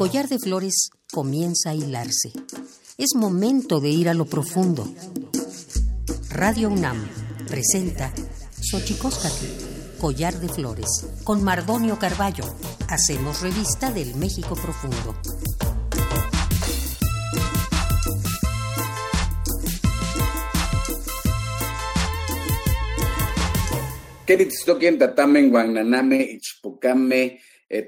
Collar de flores comienza a hilarse. Es momento de ir a lo profundo. Radio UNAM presenta Xochicóscatl, collar de flores, con Mardonio Carballo. Hacemos revista del México profundo. Tatamen guananame ichpocame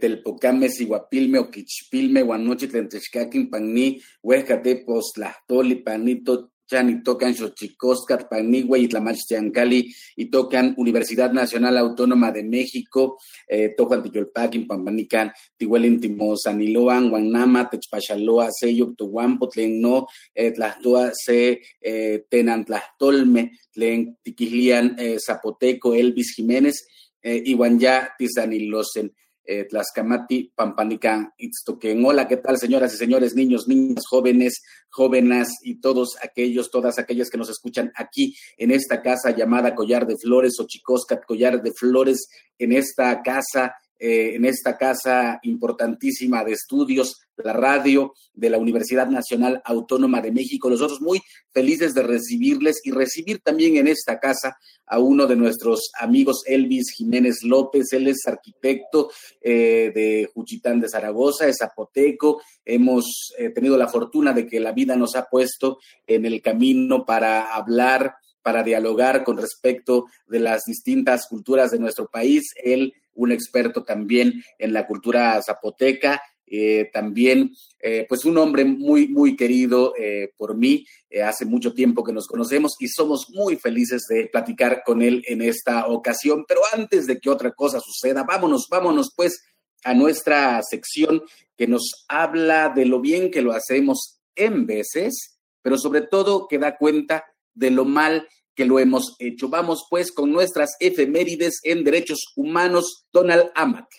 telpocame sihuapilme oquichpilme guanochi tlentechcaquin panni huescate postlahtoli panito y tocan Xochicoscat, Panigua y Tlamachtiancali, y tocan Universidad Nacional Autónoma de México, eh, Tojuan Tiyolpaquin, Pampanican, Tihuelin Timosaniloan, Guanama, Techpachaloa, Seyo, Tohuampo, Tlen no, eh, Tlastoa, Se, eh, Tenantlahtolme, Tlen Tiquilian, eh, Zapoteco, Elvis Jiménez, eh, Iwanya, Tizanilosen eh, Tlaxcamati, Pampanicán, Itztoquen. Hola, ¿qué tal, señoras y señores, niños, niñas, jóvenes, jóvenes y todos aquellos, todas aquellas que nos escuchan aquí en esta casa llamada Collar de Flores o Chicoscat Collar de Flores, en esta casa eh, en esta casa importantísima de estudios, la radio de la Universidad Nacional Autónoma de México. Nosotros muy felices de recibirles y recibir también en esta casa a uno de nuestros amigos, Elvis Jiménez López. Él es arquitecto eh, de Juchitán de Zaragoza, es zapoteco. Hemos eh, tenido la fortuna de que la vida nos ha puesto en el camino para hablar para dialogar con respecto de las distintas culturas de nuestro país. Él un experto también en la cultura zapoteca, eh, también eh, pues un hombre muy, muy querido eh, por mí. hace mucho tiempo que nos conocemos y somos muy felices de platicar con él en esta ocasión. Pero antes de que otra cosa suceda, vámonos, vámonos pues a nuestra sección que nos habla de lo bien que lo hacemos en veces, pero sobre todo que da cuenta de lo mal que lo hemos hecho. Vamos pues con nuestras efemérides en derechos humanos, Donald Amatl.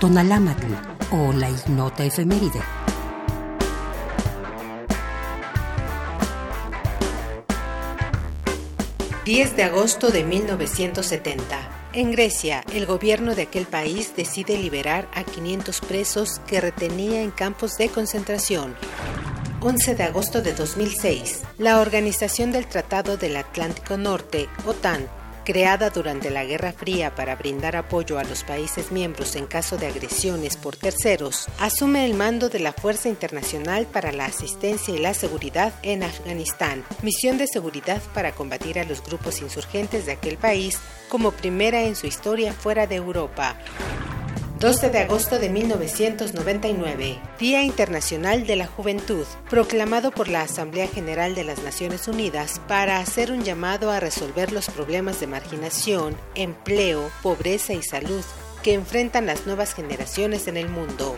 Donald Amatl o la ignota efeméride. ...10 de agosto de 1970 En Grecia, el gobierno de aquel país decide liberar a 500 presos que retenía en campos de concentración. 11 de agosto de 2006, la Organización del Tratado del Atlántico Norte, OTAN, creada durante la Guerra Fría para brindar apoyo a los países miembros en caso de agresiones por terceros, asume el mando de la Fuerza Internacional para la Asistencia y la Seguridad en Afganistán, misión de seguridad para combatir a los grupos insurgentes de aquel país como primera en su historia fuera de Europa. 12 de agosto de 1999, Día Internacional de la Juventud, proclamado por la Asamblea General de las Naciones Unidas para hacer un llamado a resolver los problemas de marginación, empleo, pobreza y salud que enfrentan las nuevas generaciones en el mundo.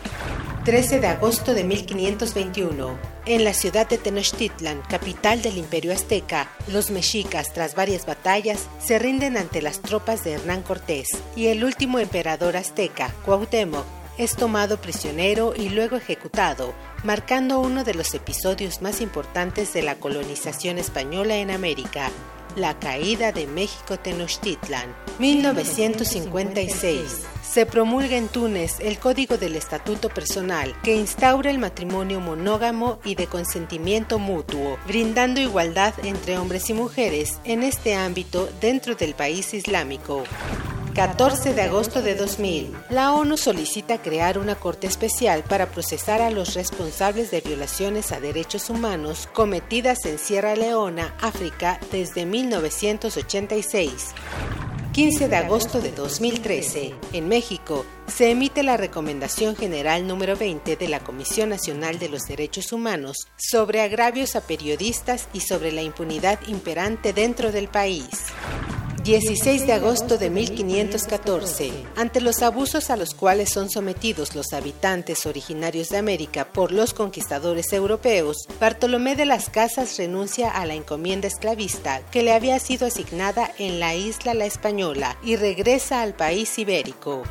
13 de agosto de 1521. En la ciudad de Tenochtitlan, capital del Imperio Azteca, los mexicas, tras varias batallas, se rinden ante las tropas de Hernán Cortés y el último emperador azteca, Cuauhtémoc, es tomado prisionero y luego ejecutado, marcando uno de los episodios más importantes de la colonización española en América, la caída de México Tenochtitlan. 1956. Se promulga en Túnez el Código del Estatuto Personal que instaura el matrimonio monógamo y de consentimiento mutuo, brindando igualdad entre hombres y mujeres en este ámbito dentro del país islámico. 14 de agosto de 2000, la ONU solicita crear una corte especial para procesar a los responsables de violaciones a derechos humanos cometidas en Sierra Leona, África, desde 1986. 15 de agosto de 2013, en México, se emite la Recomendación General número 20 de la Comisión Nacional de los Derechos Humanos sobre agravios a periodistas y sobre la impunidad imperante dentro del país. 16 de agosto de 1514. Ante los abusos a los cuales son sometidos los habitantes originarios de América por los conquistadores europeos, Bartolomé de las Casas renuncia a la encomienda esclavista que le había sido asignada en la isla La Española y regresa al país ibérico.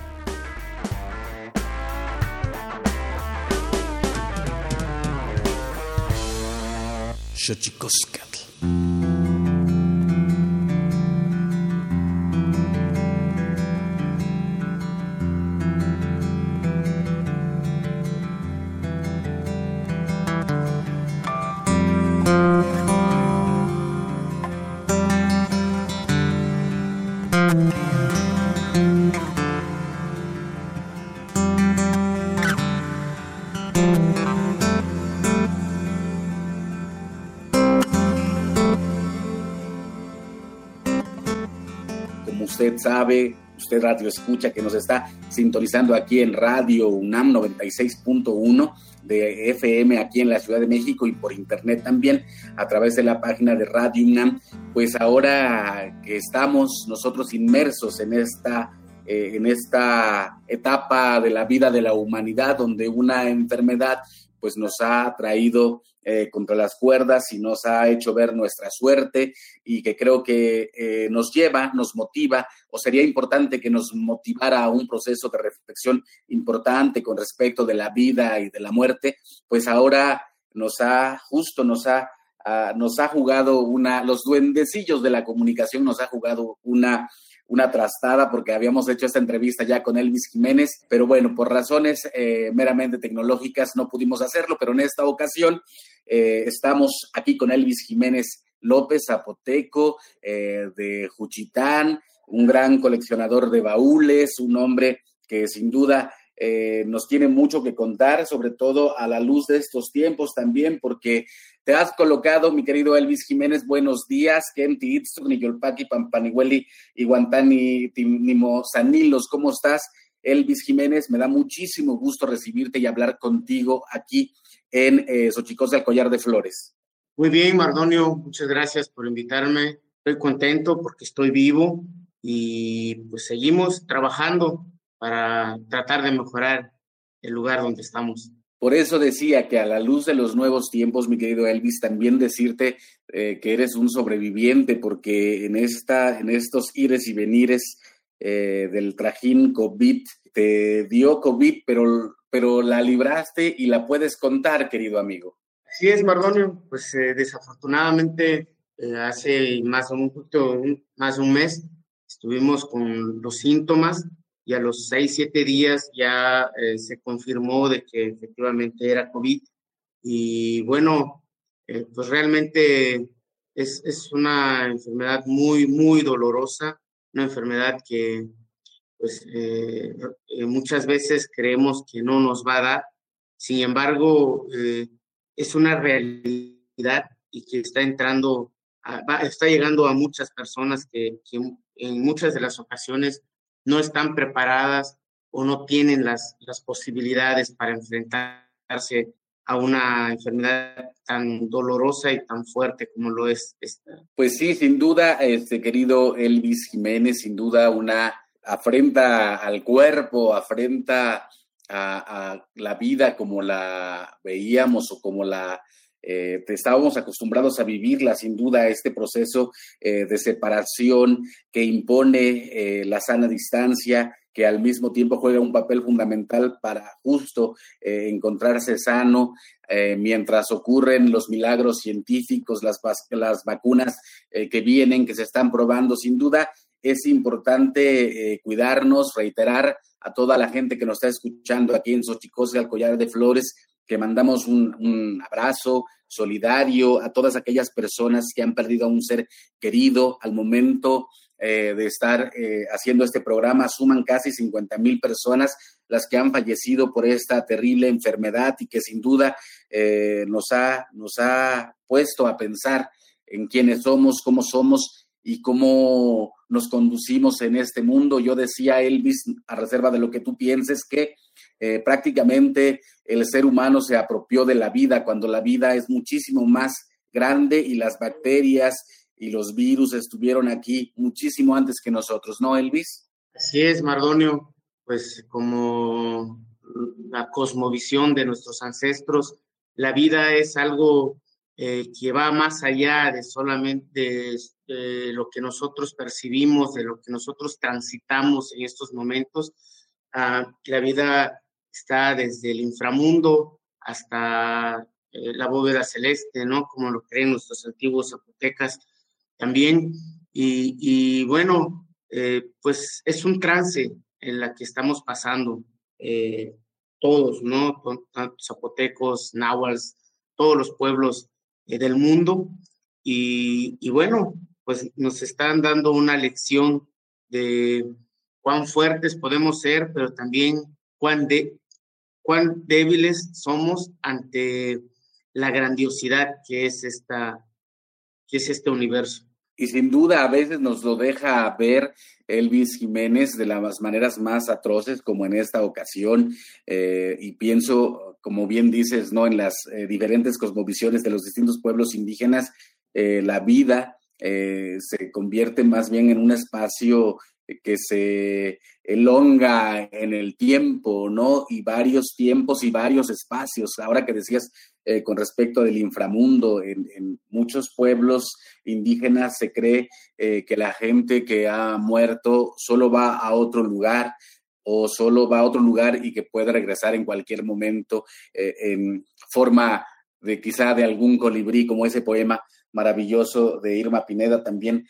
Usted radio escucha que nos está sintonizando aquí en Radio UNAM 96.1 de FM aquí en la Ciudad de México y por internet también a través de la página de Radio UNAM, pues ahora que estamos nosotros inmersos en esta eh, en esta etapa de la vida de la humanidad donde una enfermedad pues nos ha traído eh, contra las cuerdas y nos ha hecho ver nuestra suerte y que creo que eh, nos lleva, nos motiva o sería importante que nos motivara a un proceso de reflexión importante con respecto de la vida y de la muerte, pues ahora nos ha, justo nos ha, ah, nos ha jugado una, los duendecillos de la comunicación nos ha jugado una una trastada porque habíamos hecho esta entrevista ya con Elvis Jiménez, pero bueno, por razones eh, meramente tecnológicas no pudimos hacerlo, pero en esta ocasión eh, estamos aquí con Elvis Jiménez López, zapoteco eh, de Juchitán, un gran coleccionador de baúles, un hombre que sin duda nos tiene mucho que contar, sobre todo a la luz de estos tiempos también, porque te has colocado, mi querido Elvis Jiménez, buenos días. Kenti Itzuk, Niyolpaki, Pampanihueli, Iguantani, Tinimo Sanilos, ¿cómo estás? Elvis Jiménez, me da muchísimo gusto recibirte y hablar contigo aquí en eh, Xochicos del Collar de Flores. Muy bien, Mardonio, muchas gracias por invitarme. Estoy contento porque estoy vivo y pues seguimos trabajando para tratar de mejorar el lugar donde estamos. Por eso decía que a la luz de los nuevos tiempos, mi querido Elvis, también decirte eh, que eres un sobreviviente, porque en, esta, en estos ires y venires eh, del trajín COVID, te dio COVID, pero, pero la libraste y la puedes contar, querido amigo. Así es, Mardonio. Pues eh, desafortunadamente hace más, un, más de un mes estuvimos con los síntomas y a los seis, siete días ya eh, se confirmó de que efectivamente era COVID. Y bueno, eh, pues realmente es, es, una enfermedad muy, muy dolorosa, una enfermedad que pues eh, muchas veces creemos que no nos va a dar. Sin embargo, es una realidad y que está entrando, está llegando a muchas personas que en muchas de las ocasiones no están preparadas o no tienen las, las posibilidades para enfrentarse a una enfermedad tan dolorosa y tan fuerte como lo es esta. Pues sí, sin duda, este querido Elvis Jiménez, sin duda una afrenta al cuerpo, afrenta a, a la vida como la veíamos o como la eh, estábamos acostumbrados a vivirla, sin duda, este proceso eh, de separación que impone eh, la sana distancia, que al mismo tiempo juega un papel fundamental para justo encontrarse sano, mientras ocurren los milagros científicos, las, las vacunas que vienen, que se están probando, sin duda. Es importante cuidarnos, reiterar a toda la gente que nos está escuchando aquí en Xochicosca, al Collar de Flores, que mandamos un, abrazo solidario a todas aquellas personas que han perdido a un ser querido al momento eh, de estar eh, haciendo este programa. Suman casi 50 mil personas las que han fallecido por esta terrible enfermedad y que sin duda eh, nos, ha, nos ha puesto a pensar en quiénes somos, cómo somos y cómo nos conducimos en este mundo. Yo decía, Elvis, a reserva de lo que tú pienses, que prácticamente el ser humano se apropió de la vida cuando la vida es muchísimo más grande y las bacterias y los virus estuvieron aquí muchísimo antes que nosotros, ¿no, Elvis? Así es, Mardonio, pues como la cosmovisión de nuestros ancestros, la vida es algo eh, que va más allá de solamente lo que nosotros percibimos, de lo que nosotros transitamos en estos momentos. Ah, la vida está desde el inframundo hasta eh, la bóveda celeste, ¿no? Como lo creen nuestros antiguos zapotecas también. Y, bueno, eh, pues es un trance en la que estamos pasando eh, todos, ¿no? Zapotecos, náhuatl, todos los pueblos del mundo. Y, y bueno, pues nos están dando una lección de cuán fuertes podemos ser, pero también cuán, de, cuán débiles somos ante la grandiosidad que es, esta, que es este universo. Y sin duda a veces nos lo deja ver Elvis Jiménez de las maneras más atroces, como en esta ocasión. Eh, y pienso, como bien dices, ¿no? En las eh, diferentes cosmovisiones de los distintos pueblos indígenas, eh, la vida se convierte más bien en un espacio que se elonga en el tiempo, ¿no? Y varios tiempos y varios espacios. Ahora que decías eh, con respecto del inframundo, en, muchos pueblos indígenas se cree eh, que la gente que ha muerto solo va a otro lugar o solo va a otro lugar y que puede regresar en cualquier momento eh, en forma de quizá de algún colibrí, como ese poema maravilloso de Irma Pineda, también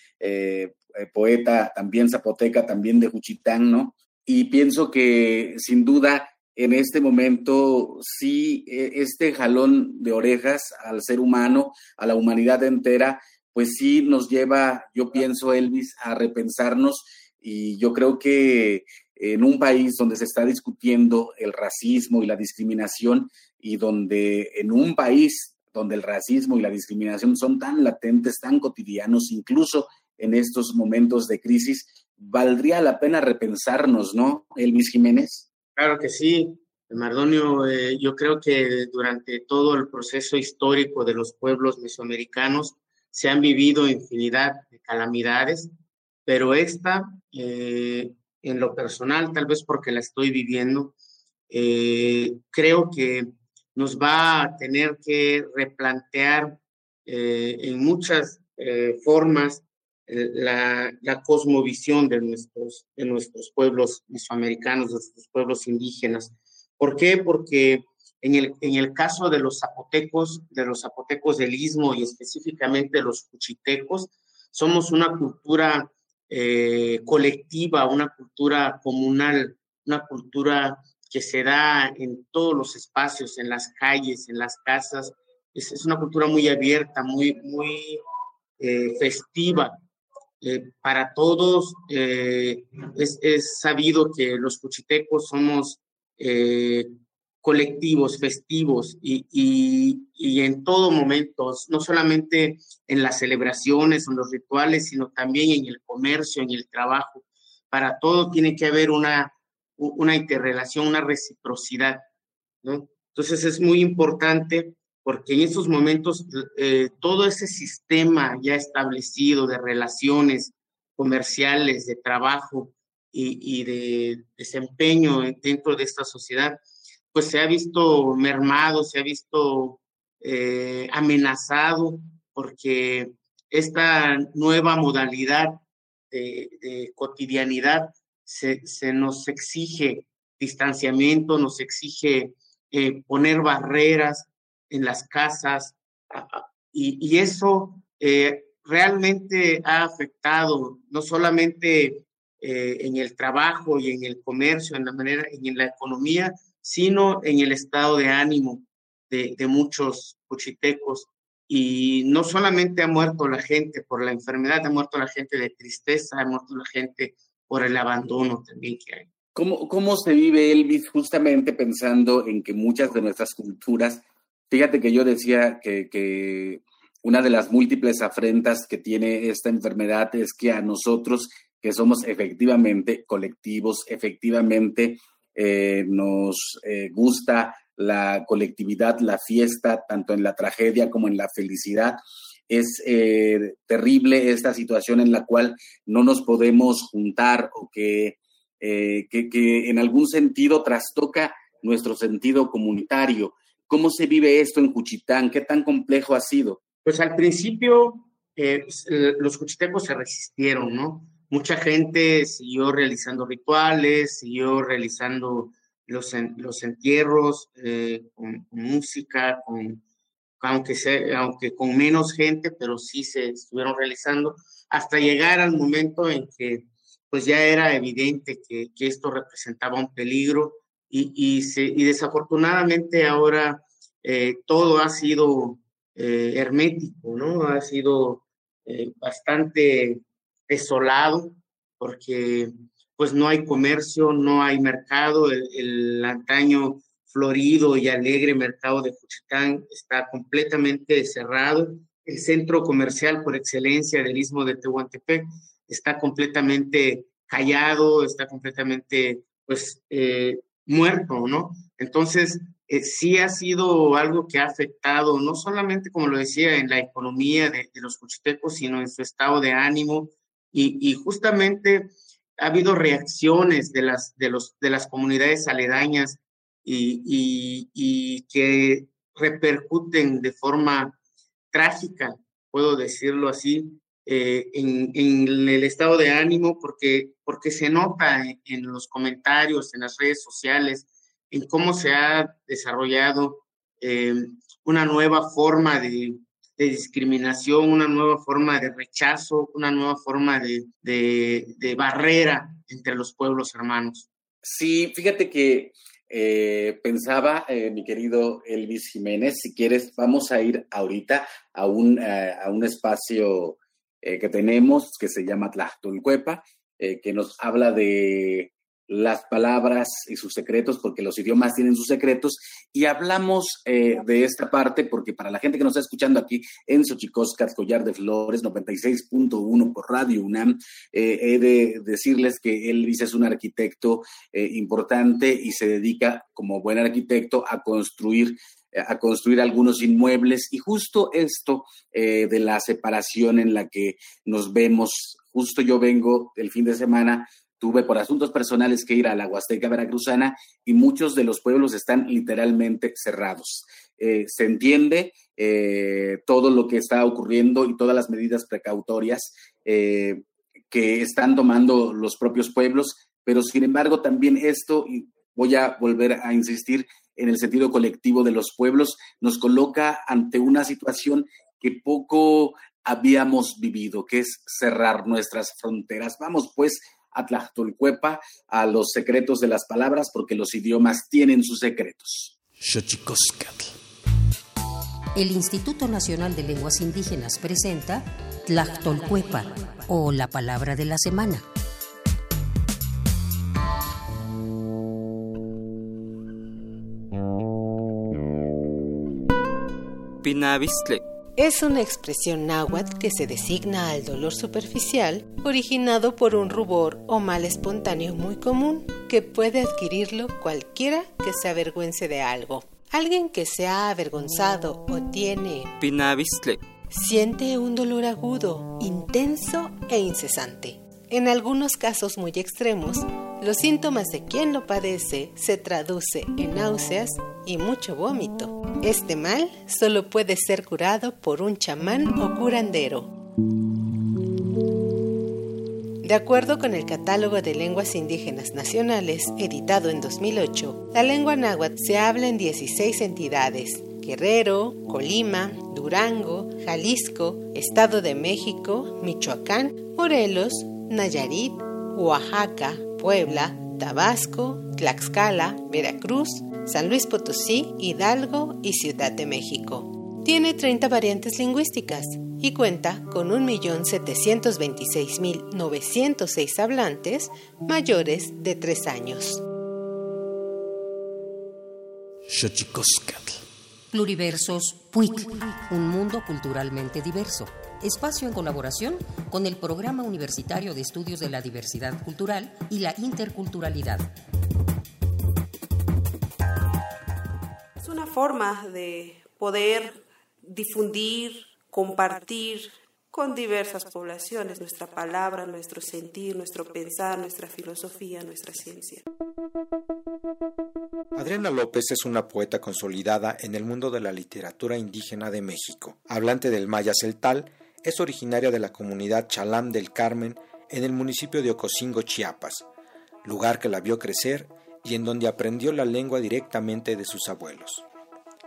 poeta también zapoteca, también de Juchitán, ¿no? Y pienso que sin duda en este momento sí, e, este jalón de orejas al ser humano, a la humanidad entera, pues sí nos lleva, yo pienso, Elvis, a repensarnos y yo creo que en un país donde se está discutiendo el racismo y la discriminación y donde en un país donde el racismo y la discriminación son tan latentes, tan cotidianos, incluso en estos momentos de crisis, valdría la pena repensarnos, ¿no, Elvis Jiménez? Claro que sí, Mardonio. Eh, yo creo que durante todo el proceso histórico de los pueblos mesoamericanos se han vivido infinidad de calamidades, pero esta, eh, en lo personal, tal vez porque la estoy viviendo, eh, creo que nos va a tener que replantear en muchas formas la, cosmovisión de nuestros, de nuestros pueblos mesoamericanos, de nuestros pueblos indígenas. ¿Por qué? Porque en el, en el caso de los zapotecos, de los zapotecos del istmo y específicamente los cuchitecos, somos una cultura eh, colectiva, una cultura comunal, una cultura que se da en todos los espacios, en las calles, en las casas. Es, una cultura muy abierta, muy, muy eh, festiva. Eh, para todos es, es, sabido que los cuchitecos somos colectivos, festivos y, y, en todo momento, no solamente en las celebraciones, en los rituales, sino también en el comercio, en el trabajo. Para todo tiene que haber una, una interrelación, una reciprocidad. ¿no? Entonces es muy importante porque en estos momentos eh, todo ese sistema ya establecido de relaciones comerciales, de trabajo y, de desempeño dentro de esta sociedad, pues se ha visto mermado, se ha visto eh, amenazado porque esta nueva modalidad de, cotidianidad se, nos exige distanciamiento, nos exige eh, poner barreras en las casas y, eso eh, realmente ha afectado no solamente en el trabajo y en el comercio, en la manera, en la economía, sino en el estado de ánimo de, muchos cuchitecos. Y no solamente ha muerto la gente por la enfermedad, ha muerto la gente de tristeza, ha muerto la gente por el abandono también que hay. ¿Cómo, cómo se vive Elvis justamente pensando en que muchas de nuestras culturas, fíjate que yo decía que, que una de las múltiples afrentas que tiene esta enfermedad es que a nosotros, que somos efectivamente colectivos, efectivamente eh, nos eh, gusta la colectividad, la fiesta, tanto en la tragedia como en la felicidad. Es eh, terrible esta situación en la cual no nos podemos juntar o que, que, en algún sentido trastoca nuestro sentido comunitario. ¿Cómo se vive esto en Juchitán? ¿Qué tan complejo ha sido? Pues al principio los cuchitecos se resistieron, ¿no? mucha gente siguió realizando rituales, siguió realizando los, los entierros eh, con, música, con, aunque, sea, aunque con menos gente, pero sí se estuvieron realizando, hasta llegar al momento en que pues ya era evidente que, que esto representaba un peligro y, y, desafortunadamente ahora eh, todo ha sido eh, hermético, ¿no? Ha sido bastante desolado porque pues no hay comercio, no hay mercado, el, antaño florido y alegre mercado de Juchitán está completamente cerrado, el centro comercial por excelencia del istmo de Tehuantepec está completamente callado, está completamente pues eh, muerto, ¿no? Entonces, eh, sí ha sido algo que ha afectado, no solamente, como lo decía, en la economía de, los cuchitecos, sino en su estado de ánimo, y, justamente ha habido reacciones de las, de los, de las comunidades aledañas y, que repercuten de forma trágica, puedo decirlo así, eh, en, en, el estado de ánimo, porque, porque se nota en, los comentarios, en las redes sociales, en cómo se ha desarrollado eh, una nueva forma de, de discriminación, una nueva forma de rechazo, una nueva forma de, de, barrera entre los pueblos hermanos. Sí, fíjate que eh, pensaba, eh, mi querido Elvis Jiménez, si quieres, vamos a ir ahorita a un, eh, a un espacio que tenemos que se llama Tlachtulcuepa, que nos habla de las palabras y sus secretos, porque los idiomas tienen sus secretos, y hablamos eh, de esta parte porque para la gente que nos está escuchando aquí en Xochicoscas, Collar de Flores, 96.1 por Radio UNAM, eh, he de decirles que Elvis es un arquitecto eh, importante y se dedica como buen arquitecto a construir a construir algunos inmuebles y justo esto de la separación en la que nos vemos, justo yo vengo el fin de semana Tuve por asuntos personales que ir a la Huasteca Veracruzana y muchos de los pueblos están literalmente cerrados. Eh, se entiende eh, todo lo que está ocurriendo y todas las medidas precautorias eh, que están tomando los propios pueblos, pero sin embargo también esto, y voy a volver a insistir en el sentido colectivo de los pueblos, nos coloca ante una situación que poco habíamos vivido, que es cerrar nuestras fronteras. Vamos pues a Tlachtolcuepa, a los secretos de las palabras, porque los idiomas tienen sus secretos. El Instituto Nacional de Lenguas Indígenas presenta Tlachtolcuepa, o la palabra de la semana. Es una expresión náhuatl que se designa al dolor superficial originado por un rubor o mal espontáneo muy común que puede adquirirlo cualquiera que se avergüence de algo. Alguien que se ha avergonzado o tiene pinavistle siente un dolor agudo, intenso e incesante. En algunos casos muy extremos, los síntomas de quien lo padece se traduce en náuseas y mucho vómito. Este mal solo puede ser curado por un chamán o curandero. De acuerdo con el Catálogo de Lenguas Indígenas Nacionales, editado en 2008, la lengua náhuatl se habla en 16 entidades, Guerrero, Colima, Durango, Jalisco, Estado de México, Michoacán, Morelos, Nayarit, Oaxaca, Puebla, Tabasco, Tlaxcala, Veracruz, San Luis Potosí, Hidalgo y Ciudad de México. Tiene 30 variantes lingüísticas y cuenta con 1.726.906 hablantes mayores de 3 años. Pluriversos PUIC, un mundo culturalmente diverso espacio en colaboración con el Programa Universitario de Estudios de la Diversidad Cultural y la Interculturalidad. Es una forma de poder difundir, compartir con diversas poblaciones nuestra palabra, nuestro sentir, nuestro pensar, nuestra filosofía, nuestra ciencia. Adriana López es una poeta consolidada en el mundo de la literatura indígena de México, hablante del maya celtal es originaria de la comunidad Chalam del Carmen en el municipio de Ocosingo, Chiapas, lugar que la vio crecer y en donde aprendió la lengua directamente de sus abuelos.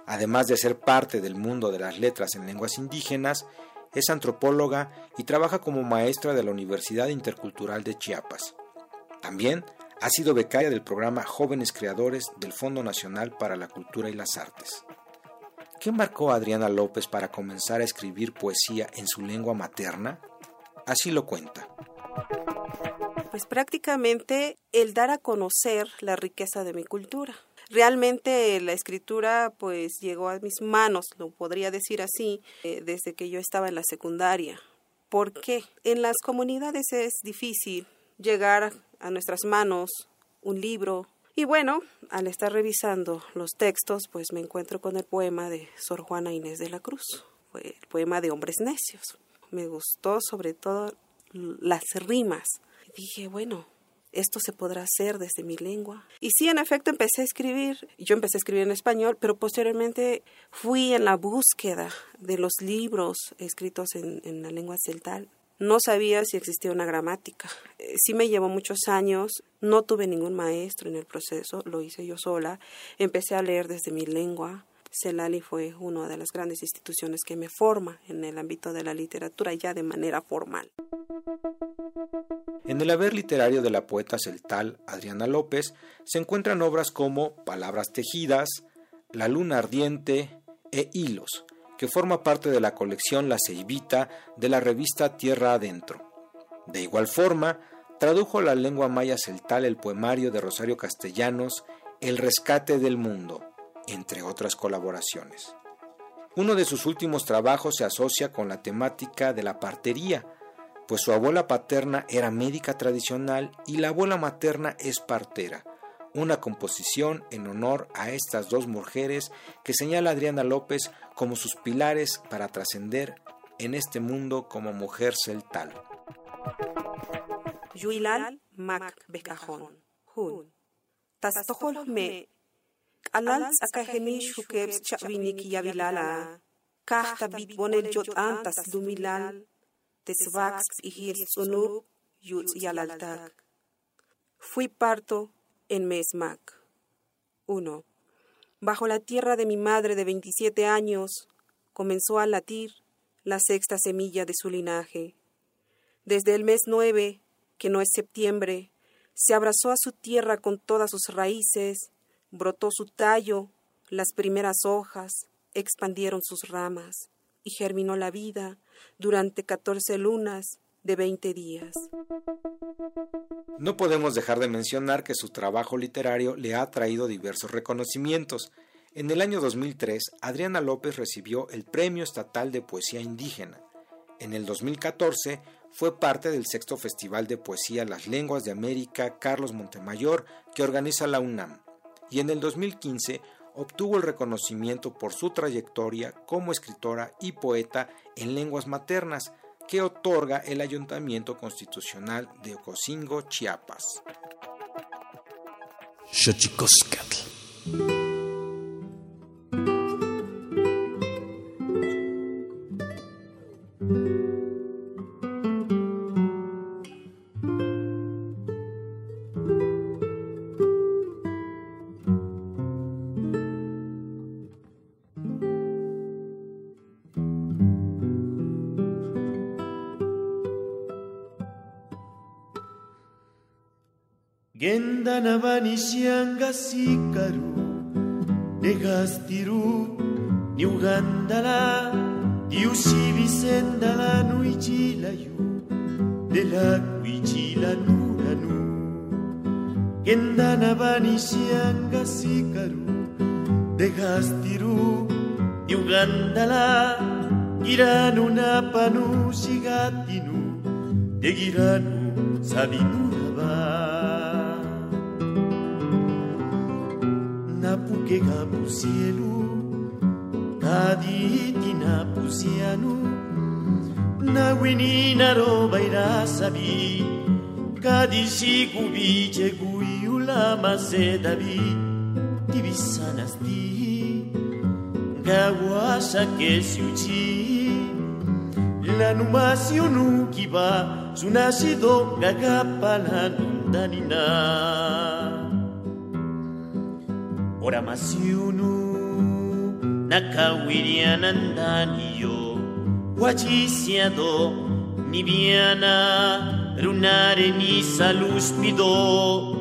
Además de ser parte del mundo de las letras en lenguas indígenas, es antropóloga y trabaja como maestra de la Universidad Intercultural de Chiapas. También ha sido becaria del programa Jóvenes Creadores del Fondo Nacional para la Cultura y las Artes. ¿Qué marcó Adriana López para comenzar a escribir poesía en su lengua materna? Así lo cuenta. Pues prácticamente el dar a conocer la riqueza de mi cultura. Realmente la escritura pues llegó a mis manos, lo podría decir así, eh, desde que yo estaba en la secundaria. ¿Por qué? En las comunidades es difícil llegar a nuestras manos un libro, y bueno, al estar revisando los textos, pues me encuentro con el poema de Sor Juana Inés de la Cruz, el poema de Hombres Necios. Me gustó sobre todo las rimas. dije, bueno, esto se podrá hacer desde mi lengua. Y sí, en efecto, empecé a escribir. Yo empecé a escribir en español, pero posteriormente fui en la búsqueda de los libros escritos en, en la lengua celtal no sabía si existía una gramática. Eh, sí me llevó muchos años, no tuve ningún maestro en el proceso, lo hice yo sola. Empecé a leer desde mi lengua. Celali fue una de las grandes instituciones que me forma en el ámbito de la literatura ya de manera formal. En el haber literario de la poeta celtal Adriana López se encuentran obras como Palabras tejidas, La luna ardiente e Hilos, que forma parte de la colección La Ceibita de la revista Tierra Adentro. De igual forma, tradujo la lengua maya celtal el poemario de Rosario Castellanos El rescate del mundo, entre otras colaboraciones. Uno de sus últimos trabajos se asocia con la temática de la partería, pues su abuela paterna era médica tradicional y la abuela materna es partera, una composición en honor a estas dos mujeres que señala Adriana López como sus pilares para trascender en este mundo como mujer celtal. Yuilal Mac Bekajón, Hun. Tastohol me. Alal akajeni shukebs chavinik yavilala. Kahta bit bonel jot antas lumilal. Tesvax y unub yutz yalaltak. Fui parto en Mesmac. 1. Bajo la tierra de mi madre de 27 años, comenzó a latir, la sexta semilla de su linaje. Desde el mes nueve, que no es septiembre, se abrazó a su tierra con todas sus raíces, brotó su tallo, las primeras hojas, expandieron sus ramas, y germinó la vida durante catorce lunas de veinte días. No podemos dejar de mencionar que su trabajo literario le ha traído diversos reconocimientos. En el año 2003, Adriana López recibió el Premio Estatal de Poesía Indígena. En el 2014, fue parte del sexto Festival de Poesía Las Lenguas de América Carlos Montemayor que organiza la UNAM. Y en el 2015 obtuvo el reconocimiento por su trayectoria como escritora y poeta en lenguas maternas que otorga el Ayuntamiento Constitucional de Ocosingo, Chiapas. Gendanabani sianga sikaru Negastiru ni ugandala Diusivi sendala nuichilayu De la cuichila nuranu Gendanabani sianga sikaru Negastiru ni ugandala Giranu napanu sigatinu De giranu sabinuraba gapu cielu Aditina pusianu. Nawinina roba irasabi Kadishi kubiche kuyula masedabi. Gawasa Gawasha kesiuchi La numasionu kiba Sunashido na. Oramasiunu nakawirianandaniyo wachisiado niviana runare ni saluspido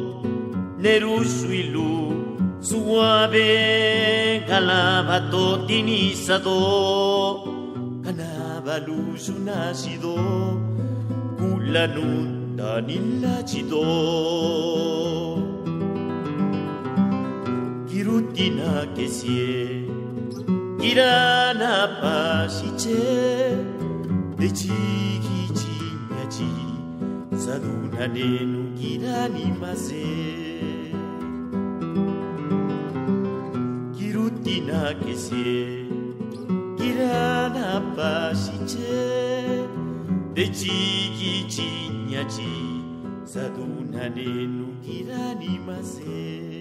nerusuilu suave calabato tinisado canavalusu nacido kulanundanilachido rutina irutina kesie irana pasiche dechiki chinyachi saduna nenu girani maze. Irutina kesie irana pasiche dechiki chinyachi saduna nenu girani maze.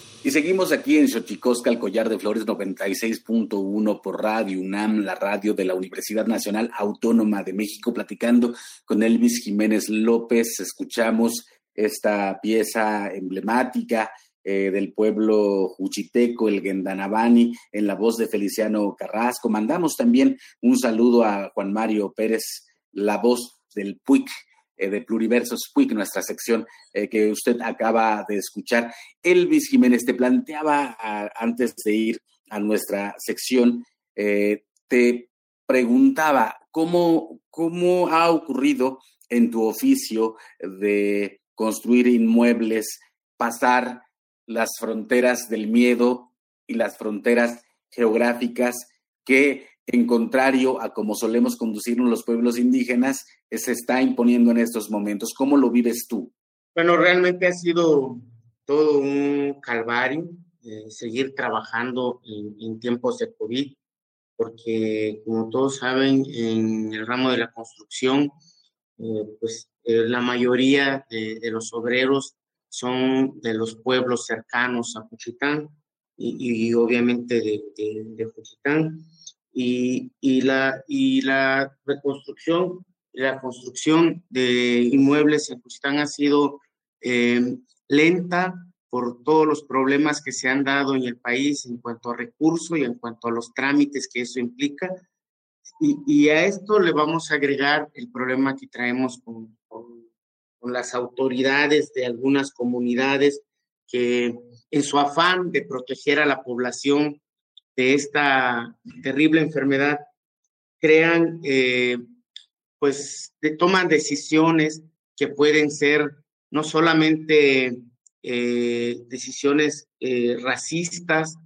Y seguimos aquí en Xochicosca, el collar de flores 96.1 por Radio UNAM, la radio de la Universidad Nacional Autónoma de México, platicando con Elvis Jiménez López. Escuchamos esta pieza emblemática eh, del pueblo juchiteco, el Gendanabani, en la voz de Feliciano Carrasco. Mandamos también un saludo a Juan Mario Pérez, la voz del PUIC, de Pluriversos PUIC, nuestra sección eh, que usted acaba de escuchar. Elvis Jiménez te planteaba antes de ir a nuestra sección, eh, te preguntaba cómo, cómo ha ocurrido en tu oficio de construir inmuebles, pasar las fronteras del miedo y las fronteras geográficas que en contrario a como solemos conducirnos los pueblos indígenas, se está imponiendo en estos momentos. ¿Cómo lo vives tú? Bueno, realmente ha sido todo un calvario eh, seguir trabajando en, tiempos de COVID, porque como todos saben, en el ramo de la construcción, eh, pues eh, la mayoría de, los obreros son de los pueblos cercanos a Juchitán y, obviamente de, de. Y, y, la, y la reconstrucción, la construcción de inmuebles en Juchitán ha sido eh, lenta por todos los problemas que se han dado en el país en cuanto a recursos y en cuanto a los trámites que eso implica. Y, y a esto le vamos a agregar el problema que traemos con, con, las autoridades de algunas comunidades que en su afán de proteger a la población esta terrible enfermedad, crean, eh, pues, toman decisiones que pueden ser no solamente eh, decisiones eh, racistas,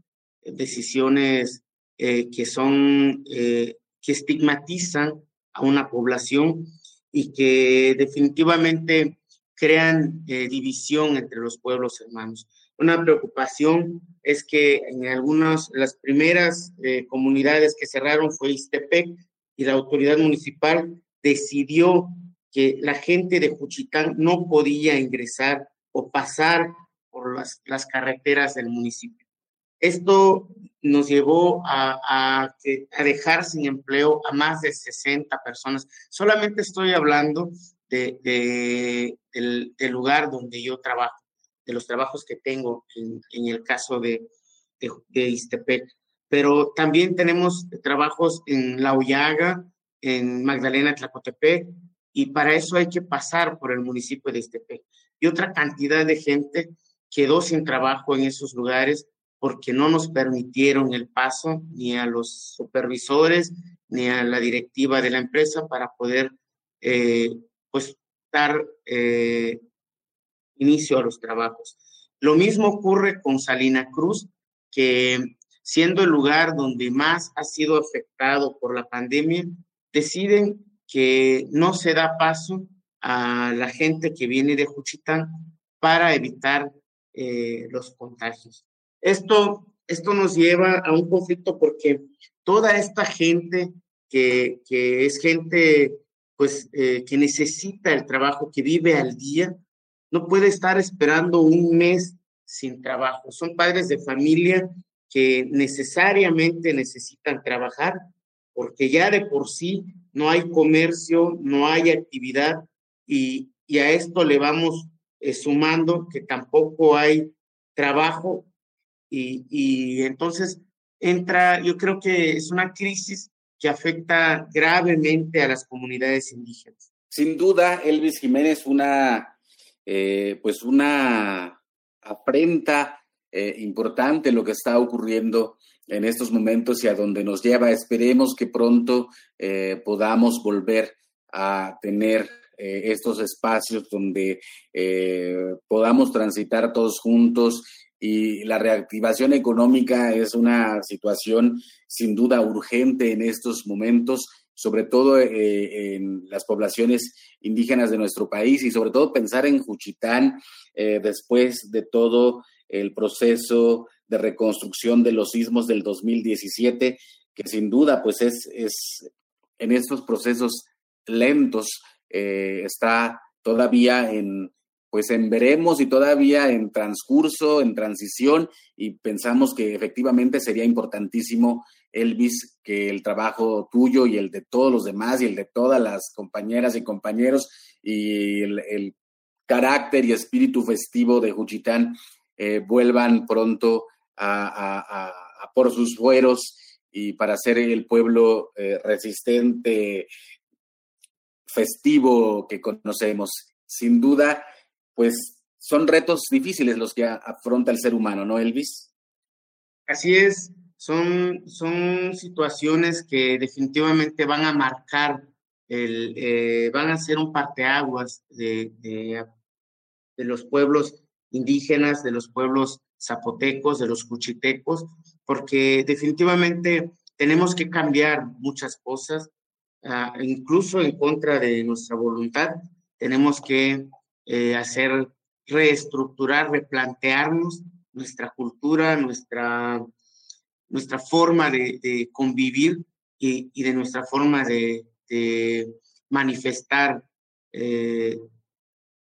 decisiones que son, que estigmatizan a una población y que definitivamente crean división entre los pueblos hermanos. Una preocupación es que en algunas, las primeras eh, comunidades que cerraron fue Istepec y la autoridad municipal decidió que la gente de Juchitán no podía ingresar o pasar por las, las carreteras del municipio. Esto nos llevó a, dejar sin empleo a más de 60 personas. Solamente estoy hablando de, del, lugar donde yo trabajo, de los trabajos que tengo en, en el caso de, de, Istepec. Pero también tenemos trabajos en La Hoyaga, en Magdalena, Tlacotepec, y para eso hay que pasar por el municipio de Istepec. Y otra cantidad de gente quedó sin trabajo en esos lugares porque no nos permitieron el paso ni a los supervisores ni a la directiva de la empresa para poder eh, pues dar eh, inicio a los trabajos. Lo mismo ocurre con Salina Cruz, que siendo el lugar donde más ha sido afectado por la pandemia, deciden que no se da paso a la gente que viene de Juchitán para evitar eh, los contagios. Esto, esto nos lleva a un conflicto porque toda esta gente que, que es gente pues eh, que necesita el trabajo, que vive al día, no puede estar esperando un mes sin trabajo. Son padres de familia que necesariamente necesitan trabajar porque ya de por sí no hay comercio, no hay actividad y, y a esto le vamos eh, sumando que tampoco hay trabajo y, entonces entra, yo creo que es una crisis que afecta gravemente a las comunidades indígenas. Sin duda, Elvis Jiménez, una, eh, pues una afrenta eh, importante lo que está ocurriendo en estos momentos y a donde nos lleva. Esperemos que pronto eh, podamos volver a tener estos espacios donde podamos transitar todos juntos y la reactivación económica es una situación sin duda urgente en estos momentos, sobre todo eh, en las poblaciones indígenas de nuestro país y sobre todo pensar en Juchitán eh, después de todo el proceso de reconstrucción de los sismos del 2017, que sin duda pues es, es en estos procesos lentos, eh, está todavía en, pues en veremos y todavía en transcurso, en transición, y pensamos que efectivamente sería importantísimo, Elvis, que el trabajo tuyo y el de todos los demás y el de todas las compañeras y compañeros y el, carácter y espíritu festivo de Juchitán eh, vuelvan pronto a, por sus fueros y para ser el pueblo eh, resistente, festivo que conocemos. Sin duda, pues son retos difíciles los que afronta el ser humano, ¿no, Elvis? Así es, son, son situaciones que definitivamente van a marcar, el, eh, van a ser un parteaguas de, de, los pueblos indígenas, de los pueblos zapotecos, de los cuchitecos, porque definitivamente tenemos que cambiar muchas cosas, ah, incluso en contra de nuestra voluntad. Tenemos que eh, hacer, reestructurar, replantearnos nuestra cultura, nuestra, nuestra forma de, convivir y, de nuestra forma de, manifestar eh,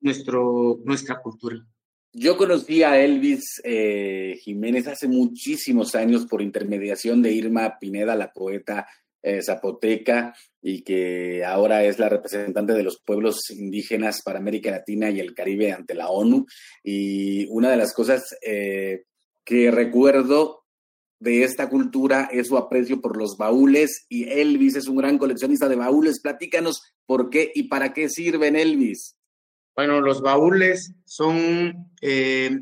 nuestro, nuestra cultura. Yo conocí a Elvis eh, Jiménez hace muchísimos años por intermediación de Irma Pineda, la poeta eh, zapoteca, y que ahora es la representante de los pueblos indígenas para América Latina y el Caribe ante la ONU. Y una de las cosas eh, que recuerdo de esta cultura es su aprecio por los baúles y Elvis es un gran coleccionista de baúles. Platícanos por qué y para qué sirven Elvis. Bueno, los baúles son eh,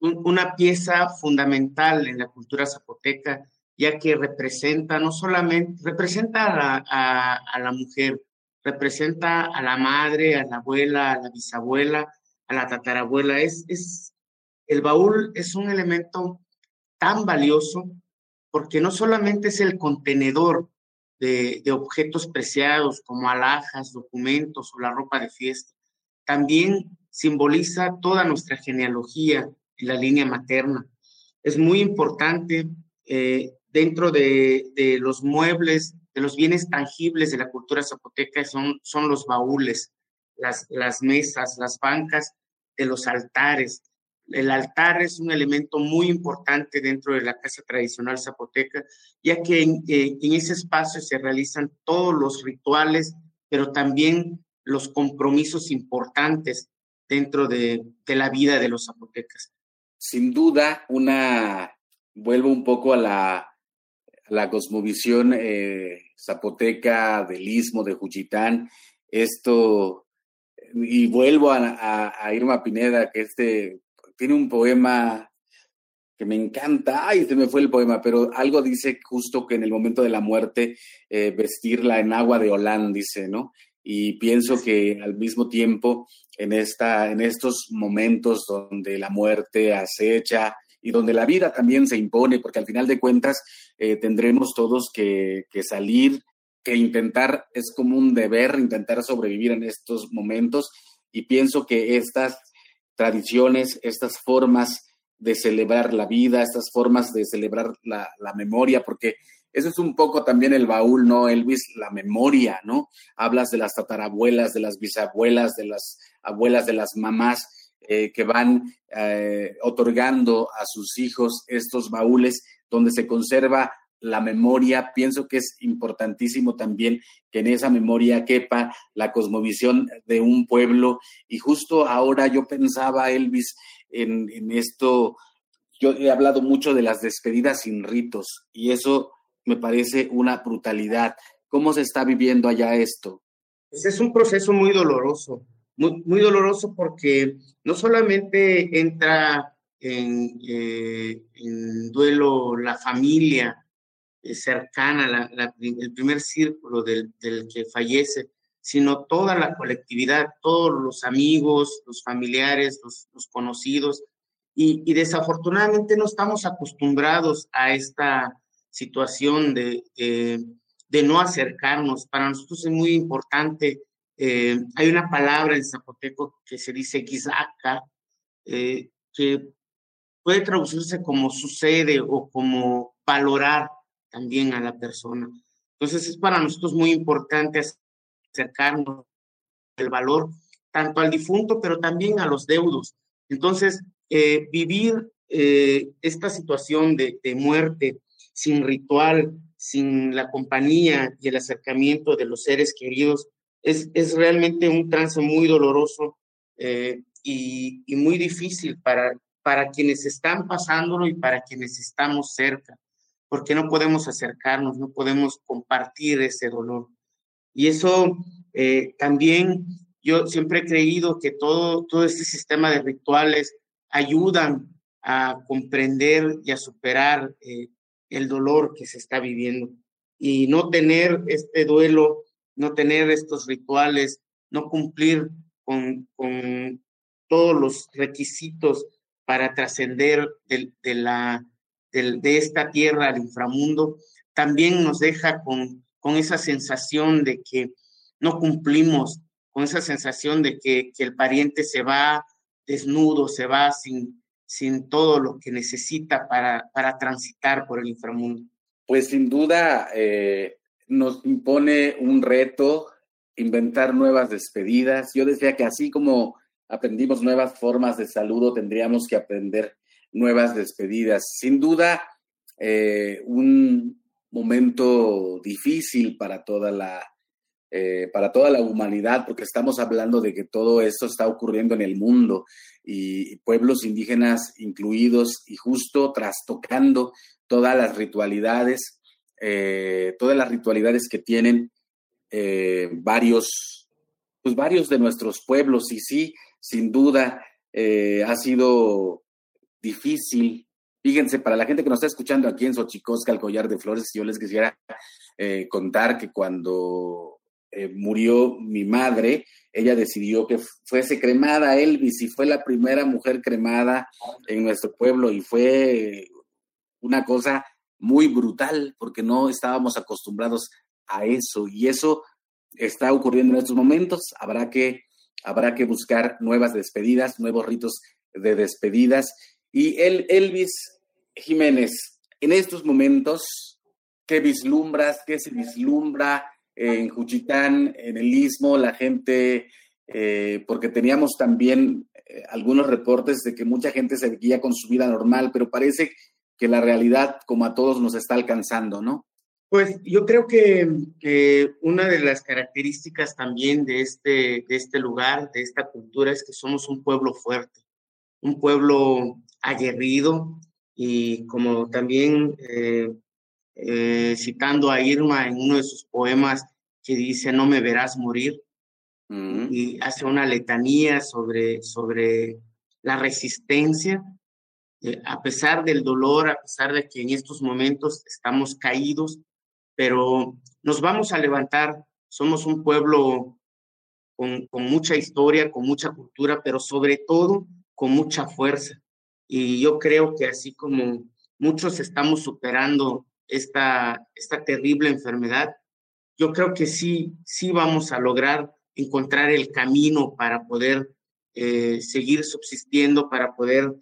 una pieza fundamental en la cultura zapoteca, ya que representa no solamente, representa a la, mujer, representa a la madre, a la abuela, a la bisabuela, a la tatarabuela. Es, es, el baúl es un elemento tan valioso porque no solamente es el contenedor de, de objetos preciados como alhajas, documentos o la ropa de fiesta, también simboliza toda nuestra genealogía en la línea materna. Es muy importante eh, dentro de, los muebles, de los bienes tangibles de la cultura zapoteca, son, son los baúles, las, las mesas, las bancas de los altares. El altar es un elemento muy importante dentro de la casa tradicional zapoteca, ya que en, eh, en ese espacio se realizan todos los rituales, pero también los compromisos importantes dentro de, la vida de los zapotecas. Sin duda, una, vuelvo un poco a la, la cosmovisión eh, zapoteca del istmo de Juchitán, esto, y vuelvo a, Irma Pineda, que este tiene un poema que me encanta, ay, se me fue el poema, pero algo dice justo que en el momento de la muerte, eh, vestirla en agua de Holán, dice, ¿no? y pienso que al mismo tiempo en, esta, en estos momentos donde la muerte acecha y donde la vida también se impone, porque al final de cuentas eh, tendremos todos que, salir, que intentar, es como un deber intentar sobrevivir en estos momentos y pienso que estas tradiciones, estas formas de celebrar la vida, estas formas de celebrar la, la memoria, porque eso es un poco también el baúl, ¿no, Elvis? La memoria, ¿no? Hablas de las tatarabuelas, de las bisabuelas, de las abuelas, de las mamás eh, que van eh, otorgando a sus hijos estos baúles donde se conserva la memoria. Pienso que es importantísimo también que en esa memoria quepa la cosmovisión de un pueblo. Y justo ahora yo pensaba, Elvis, en, en esto, yo he hablado mucho de las despedidas sin ritos y eso me parece una brutalidad. ¿Cómo se está viviendo allá esto? Pues es un proceso muy doloroso, muy, doloroso porque no solamente entra en, eh, duelo la familia eh, cercana, el primer círculo del, que fallece, sino toda la colectividad, todos los amigos, los familiares, los, conocidos. y, desafortunadamente no estamos acostumbrados a esta situación de, de no acercarnos. Para nosotros es muy importante. Eh, hay una palabra en zapoteco que se dice quizaca, eh, que puede traducirse como sucede o como valorar también a la persona. Entonces es para nosotros muy importante acercarnos el valor tanto al difunto, pero también a los deudos. Entonces, eh, vivir esta situación de, de muerte sin ritual, sin la compañía y el acercamiento de los seres queridos, es, es realmente un trance muy doloroso eh, y, y, muy difícil para, para quienes están pasándolo y para quienes estamos cerca, porque no podemos acercarnos, no podemos compartir ese dolor. Y eso eh, también yo siempre he creído que todo, todo este sistema de rituales ayudan a comprender y a superar eh, el dolor que se está viviendo. Y no tener este duelo, no tener estos rituales, no cumplir con, todos los requisitos para trascender de, de, esta tierra al inframundo, también nos deja con, con esa sensación de que no cumplimos, con esa sensación de que, que el pariente se va desnudo, se va sin, sin todo lo que necesita para, para transitar por el inframundo? Pues sin duda eh, nos impone un reto inventar nuevas despedidas. Yo decía que así como aprendimos nuevas formas de saludo, tendríamos que aprender nuevas despedidas. Sin duda, eh, un momento difícil para toda la eh, para toda la humanidad, porque estamos hablando de que todo esto está ocurriendo en el mundo y pueblos indígenas incluidos y justo trastocando todas las ritualidades, eh, todas las ritualidades que tienen eh, varios, pues varios de nuestros pueblos y sí, sin duda ha sido difícil. Fíjense, para la gente que nos está escuchando aquí en Xochicosca, el collar de flores, yo les quisiera contar que cuando eh, murió mi madre, ella decidió que fuese cremada Elvis y fue la primera mujer cremada en nuestro pueblo y fue una cosa muy brutal porque no estábamos acostumbrados a eso y eso está ocurriendo en estos momentos. Habrá que, habrá que buscar nuevas despedidas, nuevos ritos de despedidas. Y el Elvis Jiménez, en estos momentos, ¿qué vislumbras? ¿Qué se vislumbra? en Juchitán, en el Istmo, la gente, eh, porque teníamos también eh, algunos reportes de que mucha gente se seguía con su vida normal, pero parece que la realidad, como a todos, nos está alcanzando, ¿no? Pues yo creo que, una de las características también de este, de este lugar, de esta cultura, es que somos un pueblo fuerte, un pueblo aguerrido y como también eh, eh, citando a Irma en uno de sus poemas que dice, no me verás morir, mm. y hace una letanía sobre, sobre la resistencia, eh, a pesar del dolor, a pesar de que en estos momentos estamos caídos, pero nos vamos a levantar, somos un pueblo con, mucha historia, con mucha cultura, pero sobre todo con mucha fuerza. Y yo creo que así como muchos estamos superando esta, esta terrible enfermedad, yo creo que sí, sí vamos a lograr encontrar el camino para poder eh, seguir subsistiendo, para poder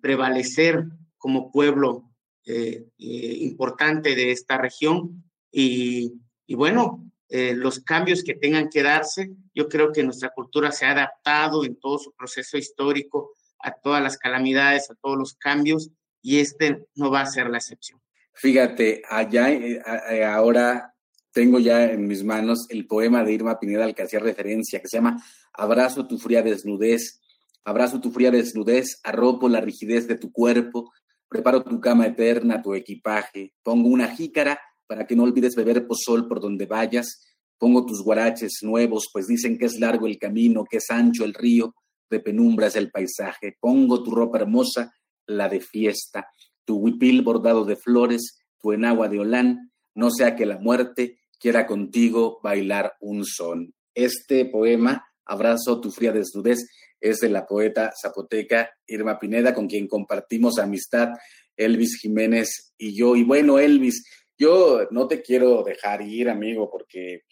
prevalecer como pueblo eh, eh, importante de esta región. Y, y bueno, los cambios que tengan que darse, yo creo que nuestra cultura se ha adaptado en todo su proceso histórico a todas las calamidades, a todos los cambios, y este no va a ser la excepción. Fíjate, allá eh, eh, ahora tengo ya en mis manos el poema de Irma Pineda al que hacía referencia, que se llama Abrazo tu fría desnudez, abrazo tu fría desnudez, arropo la rigidez de tu cuerpo, preparo tu cama eterna, tu equipaje, pongo una jícara para que no olvides beber pozol por donde vayas, pongo tus guaraches nuevos, pues dicen que es largo el camino, que es ancho el río, de penumbras el paisaje, pongo tu ropa hermosa, la de fiesta, tu huipil bordado de flores, tu enagua de olán, no sea que la muerte quiera contigo bailar un son. Este poema, Abrazo tu fría desnudez, es de la poeta zapoteca Irma Pineda, con quien compartimos amistad Elvis Jiménez y yo. Y bueno, Elvis, yo no te quiero dejar ir, amigo, porque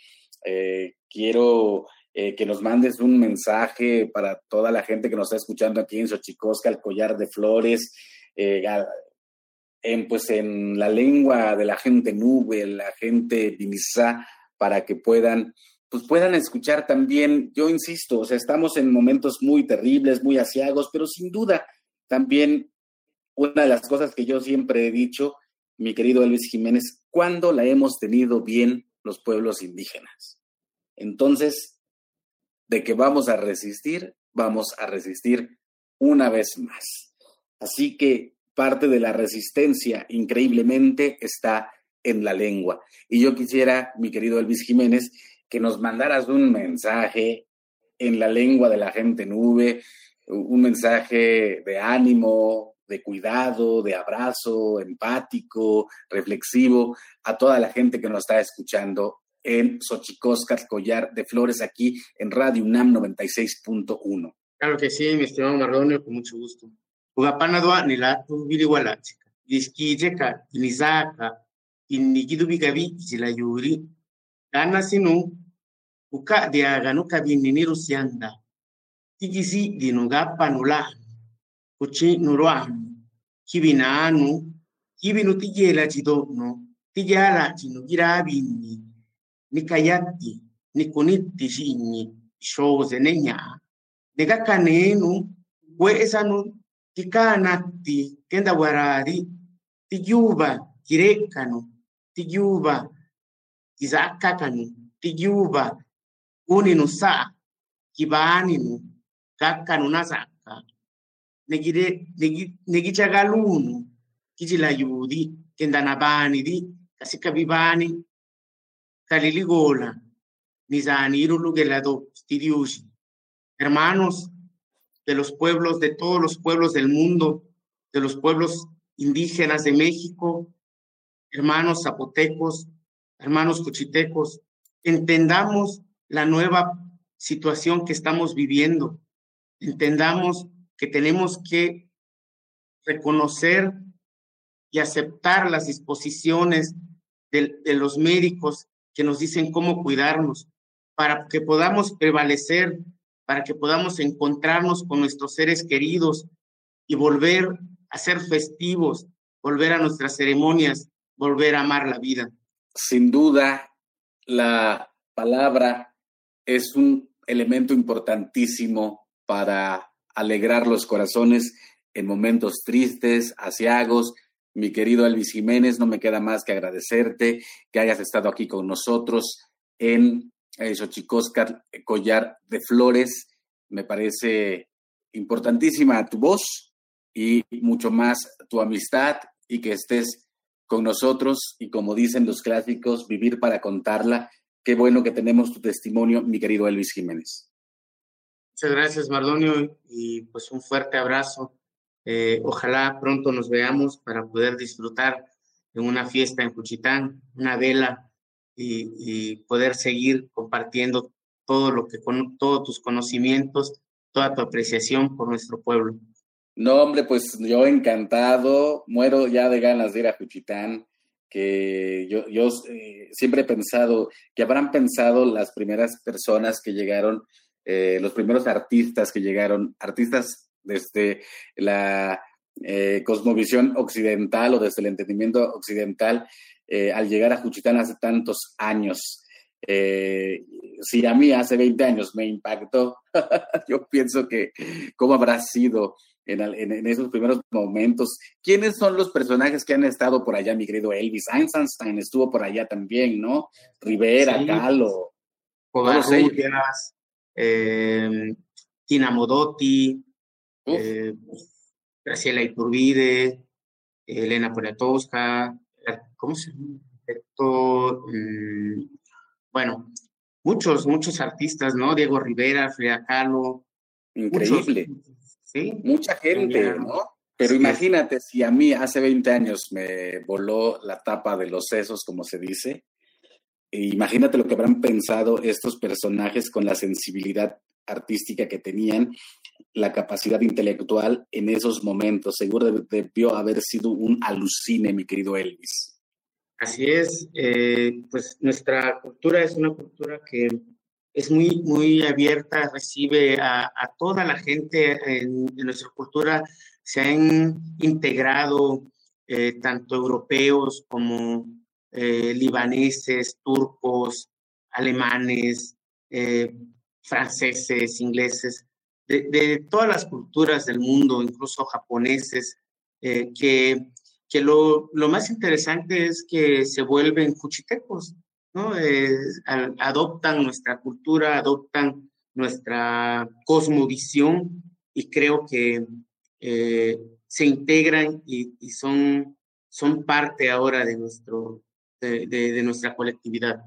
eh, quiero eh, que nos mandes un mensaje para toda la gente que nos está escuchando aquí en Xochicosca, el collar de flores, eh, en, pues, en la lengua de la gente nube, la gente dimisa, para que puedan, pues puedan escuchar también, yo insisto, o sea, estamos en momentos muy terribles, muy asiagos, pero sin duda también una de las cosas que yo siempre he dicho, mi querido Elvis Jiménez, ¿cuándo la hemos tenido bien los pueblos indígenas? Entonces, de que vamos a resistir, vamos a resistir una vez más. Así que parte de la resistencia, increíblemente, está en la lengua. Y yo quisiera, mi querido Elvis Jiménez, que nos mandaras un mensaje en la lengua de la gente nube, un mensaje de ánimo, de cuidado, de abrazo, empático, reflexivo a toda la gente que nos está escuchando en Xochicóscar, Collar de Flores, aquí en Radio UNAM 96.1. Claro que sí, mi estimado Marlonio, con mucho gusto. Ugapanadwa nilatu viliwalachika. Iskijeka inizaka inigidu bigabi yuri. Dana uka'adiaganukabinini Lucianda tiquisiti nugapanulajnu kuchi'nuluajnu kibina'anu kibinu tiyelachido'nu tiyalachinu kirabini nikayati nikuniti xi'ñi xooze ne ña'a nekakanenu kue'esanu tikanati kendawarari tiyuba kirekanu tiyuba kisakakanu tiyuba uninu sa kibaninu kakanu nasaka negire negi negichagalunu kichilayudi kendanabani di kasika bibani kaliligola nizaniru lugelado stidiushi hermanos de los pueblos, de todos los pueblos del mundo, de los pueblos indígenas de México, hermanos zapotecos, hermanos cuchitecos, entendamos la nueva situación que estamos viviendo, entendamos que tenemos que reconocer y aceptar las disposiciones de, los médicos que nos dicen cómo cuidarnos para que podamos prevalecer para que podamos encontrarnos con nuestros seres queridos y volver a ser festivos, volver a nuestras ceremonias, volver a amar la vida. Sin duda, la palabra es un elemento importantísimo para alegrar los corazones en momentos tristes, asiagos. Mi querido Elvis Jiménez, no me queda más que agradecerte que hayas estado aquí con nosotros en eh, Xochicóscar Collar de Flores. Me parece importantísima tu voz y mucho más tu amistad y que estés con nosotros y como dicen los clásicos, vivir para contarla. Qué bueno que tenemos tu testimonio, mi querido Elvis Jiménez. Muchas gracias, Mardonio, y pues un fuerte abrazo. Eh, ojalá pronto nos veamos para poder disfrutar de una fiesta en Cuchitán, una vela y, y, poder seguir compartiendo todo lo que con todos tus conocimientos, toda tu apreciación por nuestro pueblo. No, hombre, pues yo encantado, muero ya de ganas de ir a Juchitán, que yo, eh, siempre he pensado que habrán pensado las primeras personas que llegaron, eh, los primeros artistas que llegaron, artistas desde la eh, cosmovisión occidental o desde el entendimiento occidental, al llegar a Juchitán hace tantos años. Si a mí hace 20 años me impactó, yo pienso que cómo habrá sido en, en, en, esos primeros momentos. ¿Quiénes son los personajes que han estado por allá, mi querido Elvis? Einstein estuvo por allá también, ¿no? Rivera, sí. Calo. Covarrubias, eh, Tina Modotti, eh, Graciela Iturbide, Elena Poniatowska, ¿cómo se llama? Héctor, mmm, bueno, muchos, muchos artistas, ¿no? Diego Rivera, Frida Kahlo. Increíble. Muchos, sí. Mucha gente, ¿no? Pero sí. imagínate si a mí hace 20 años me voló la tapa de los sesos, como se dice. Imagínate lo que habrán pensado estos personajes con la sensibilidad artística que tenían, la capacidad intelectual en esos momentos. Seguro debió haber sido un alucine, mi querido Elvis. Así es, eh, pues nuestra cultura es una cultura que es muy, muy abierta, recibe a, toda la gente en, nuestra cultura, se han integrado eh, tanto europeos como eh, libaneses, turcos, alemanes, eh, franceses, ingleses, de, de, todas las culturas del mundo, incluso japoneses, que que lo, lo, más interesante es que se vuelven cuchitecos, ¿no? Eh, adoptan nuestra cultura, adoptan nuestra cosmovisión y creo que eh, se integran y, son, son parte ahora de, nuestro, de, nuestra colectividad.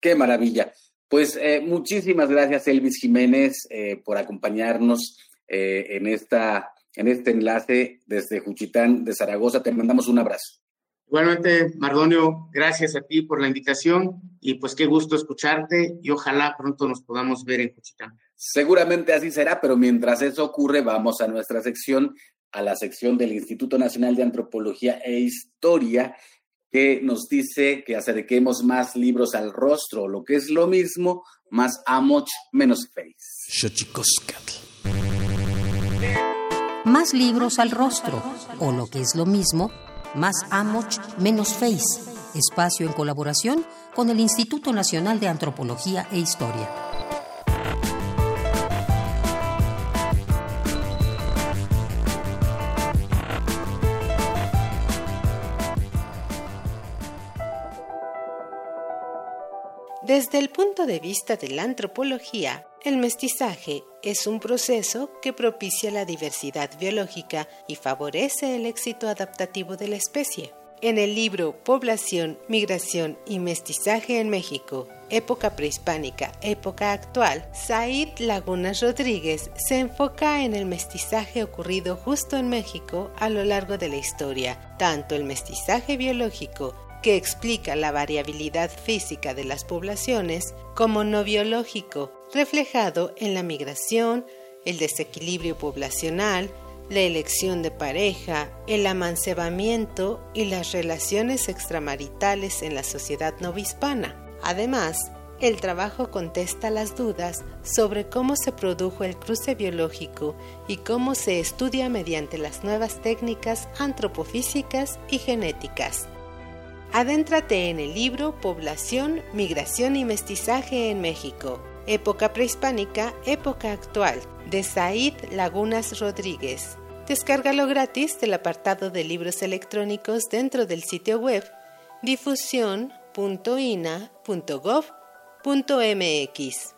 Qué maravilla. Pues eh, muchísimas gracias, Elvis Jiménez, eh, por acompañarnos en esta en este enlace desde Juchitán de Zaragoza. Te mandamos un abrazo. Igualmente, Mardonio, gracias a ti por la invitación y pues qué gusto escucharte y ojalá pronto nos podamos ver en Juchitán. Seguramente así será, pero mientras eso ocurre, vamos a nuestra sección, a la sección del Instituto Nacional de Antropología e Historia, que nos dice que acerquemos más libros al rostro, lo que es lo mismo, más amoch, menos face. Más libros al rostro, o lo que es lo mismo, más Amoch, menos Face, espacio en colaboración con el Instituto Nacional de Antropología e Historia. Desde el punto de vista de la antropología, el mestizaje es un proceso que propicia la diversidad biológica y favorece el éxito adaptativo de la especie. En el libro Población, Migración y Mestizaje en México, época prehispánica, época actual, Said Lagunas Rodríguez se enfoca en el mestizaje ocurrido justo en México a lo largo de la historia, tanto el mestizaje biológico que explica la variabilidad física de las poblaciones, como no biológico, reflejado en la migración, el desequilibrio poblacional, la elección de pareja, el amancebamiento y las relaciones extramaritales en la sociedad novohispana. Además, el trabajo contesta las dudas sobre cómo se produjo el cruce biológico y cómo se estudia mediante las nuevas técnicas antropofísicas y genéticas. Adéntrate en el libro Población, Migración y Mestizaje en México, época prehispánica, época actual, de Said Lagunas Rodríguez. Descárgalo gratis del apartado de libros electrónicos dentro del sitio web difusión.ina.gov.mx.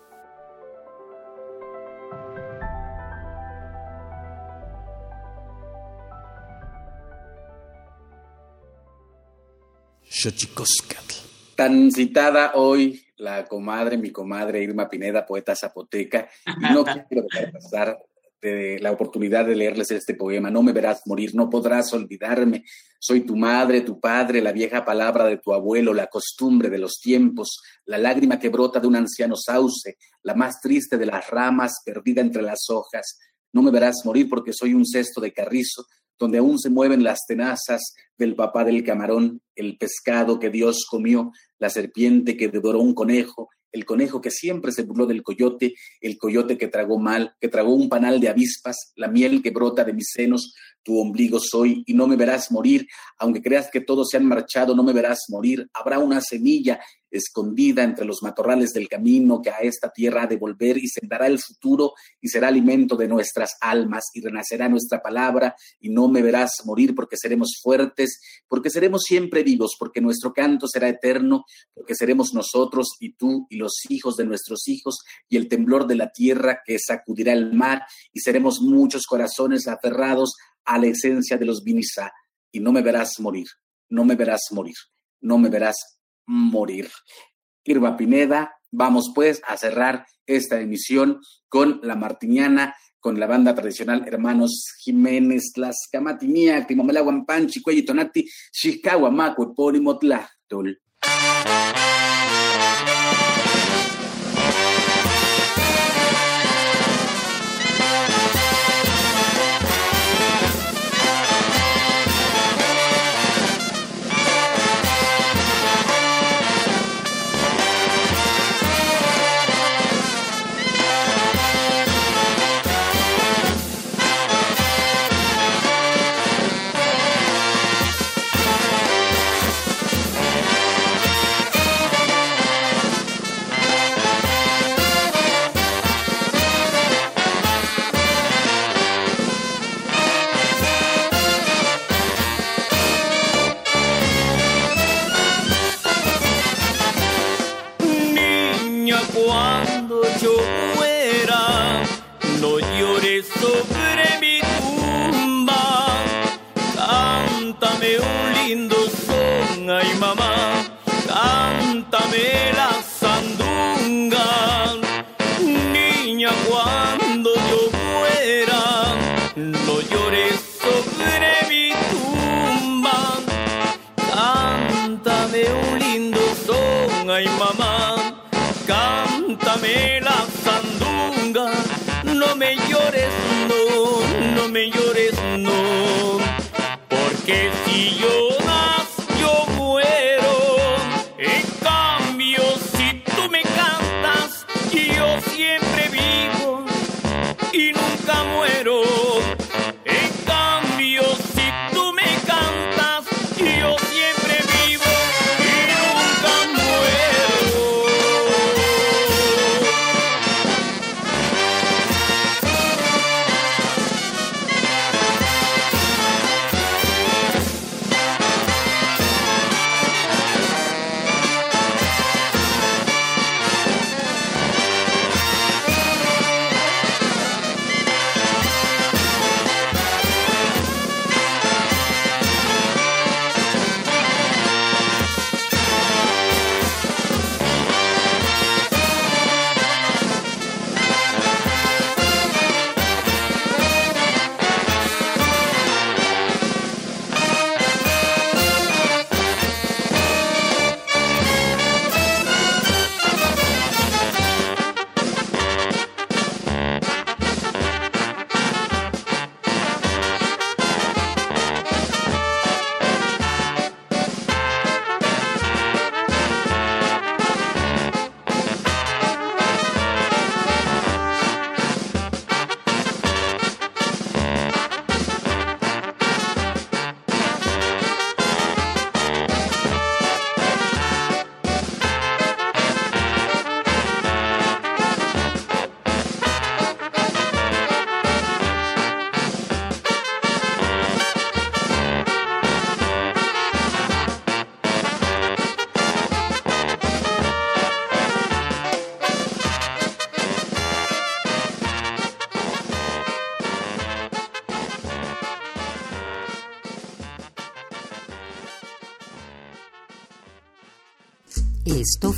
Tan citada hoy la comadre, mi comadre Irma Pineda, poeta zapoteca, y no quiero dejar pasar de la oportunidad de leerles este poema. No me verás morir, no podrás olvidarme. Soy tu madre, tu padre, la vieja palabra de tu abuelo, la costumbre de los tiempos, la lágrima que brota de un anciano sauce, la más triste de las ramas perdida entre las hojas. No me verás morir porque soy un cesto de carrizo, donde aún se mueven las tenazas del papá del camarón, el pescado que Dios comió, la serpiente que devoró un conejo, el conejo que siempre se burló del coyote, el coyote que tragó mal, que tragó un panal de avispas, la miel que brota de mis senos, tu ombligo soy, y no me verás morir, aunque creas que todos se han marchado, no me verás morir, habrá una semilla escondida entre los matorrales del camino que a esta tierra ha de volver y sentará el futuro y será alimento de nuestras almas y renacerá nuestra palabra y no me verás morir porque seremos fuertes, porque seremos siempre vivos, porque nuestro canto será eterno, porque seremos nosotros y tú y los hijos de nuestros hijos y el temblor de la tierra que sacudirá el mar y seremos muchos corazones aferrados a la esencia de los vinisa y no me verás morir, no me verás morir, no me verás morir. Irma Pineda, vamos pues a cerrar esta emisión con la martiniana, con la banda tradicional Hermanos Jiménez, Las Camatinia, Timomela Guampanchi, Cuello Tonati, Chicago, Maco, Epónimo Tlachtol.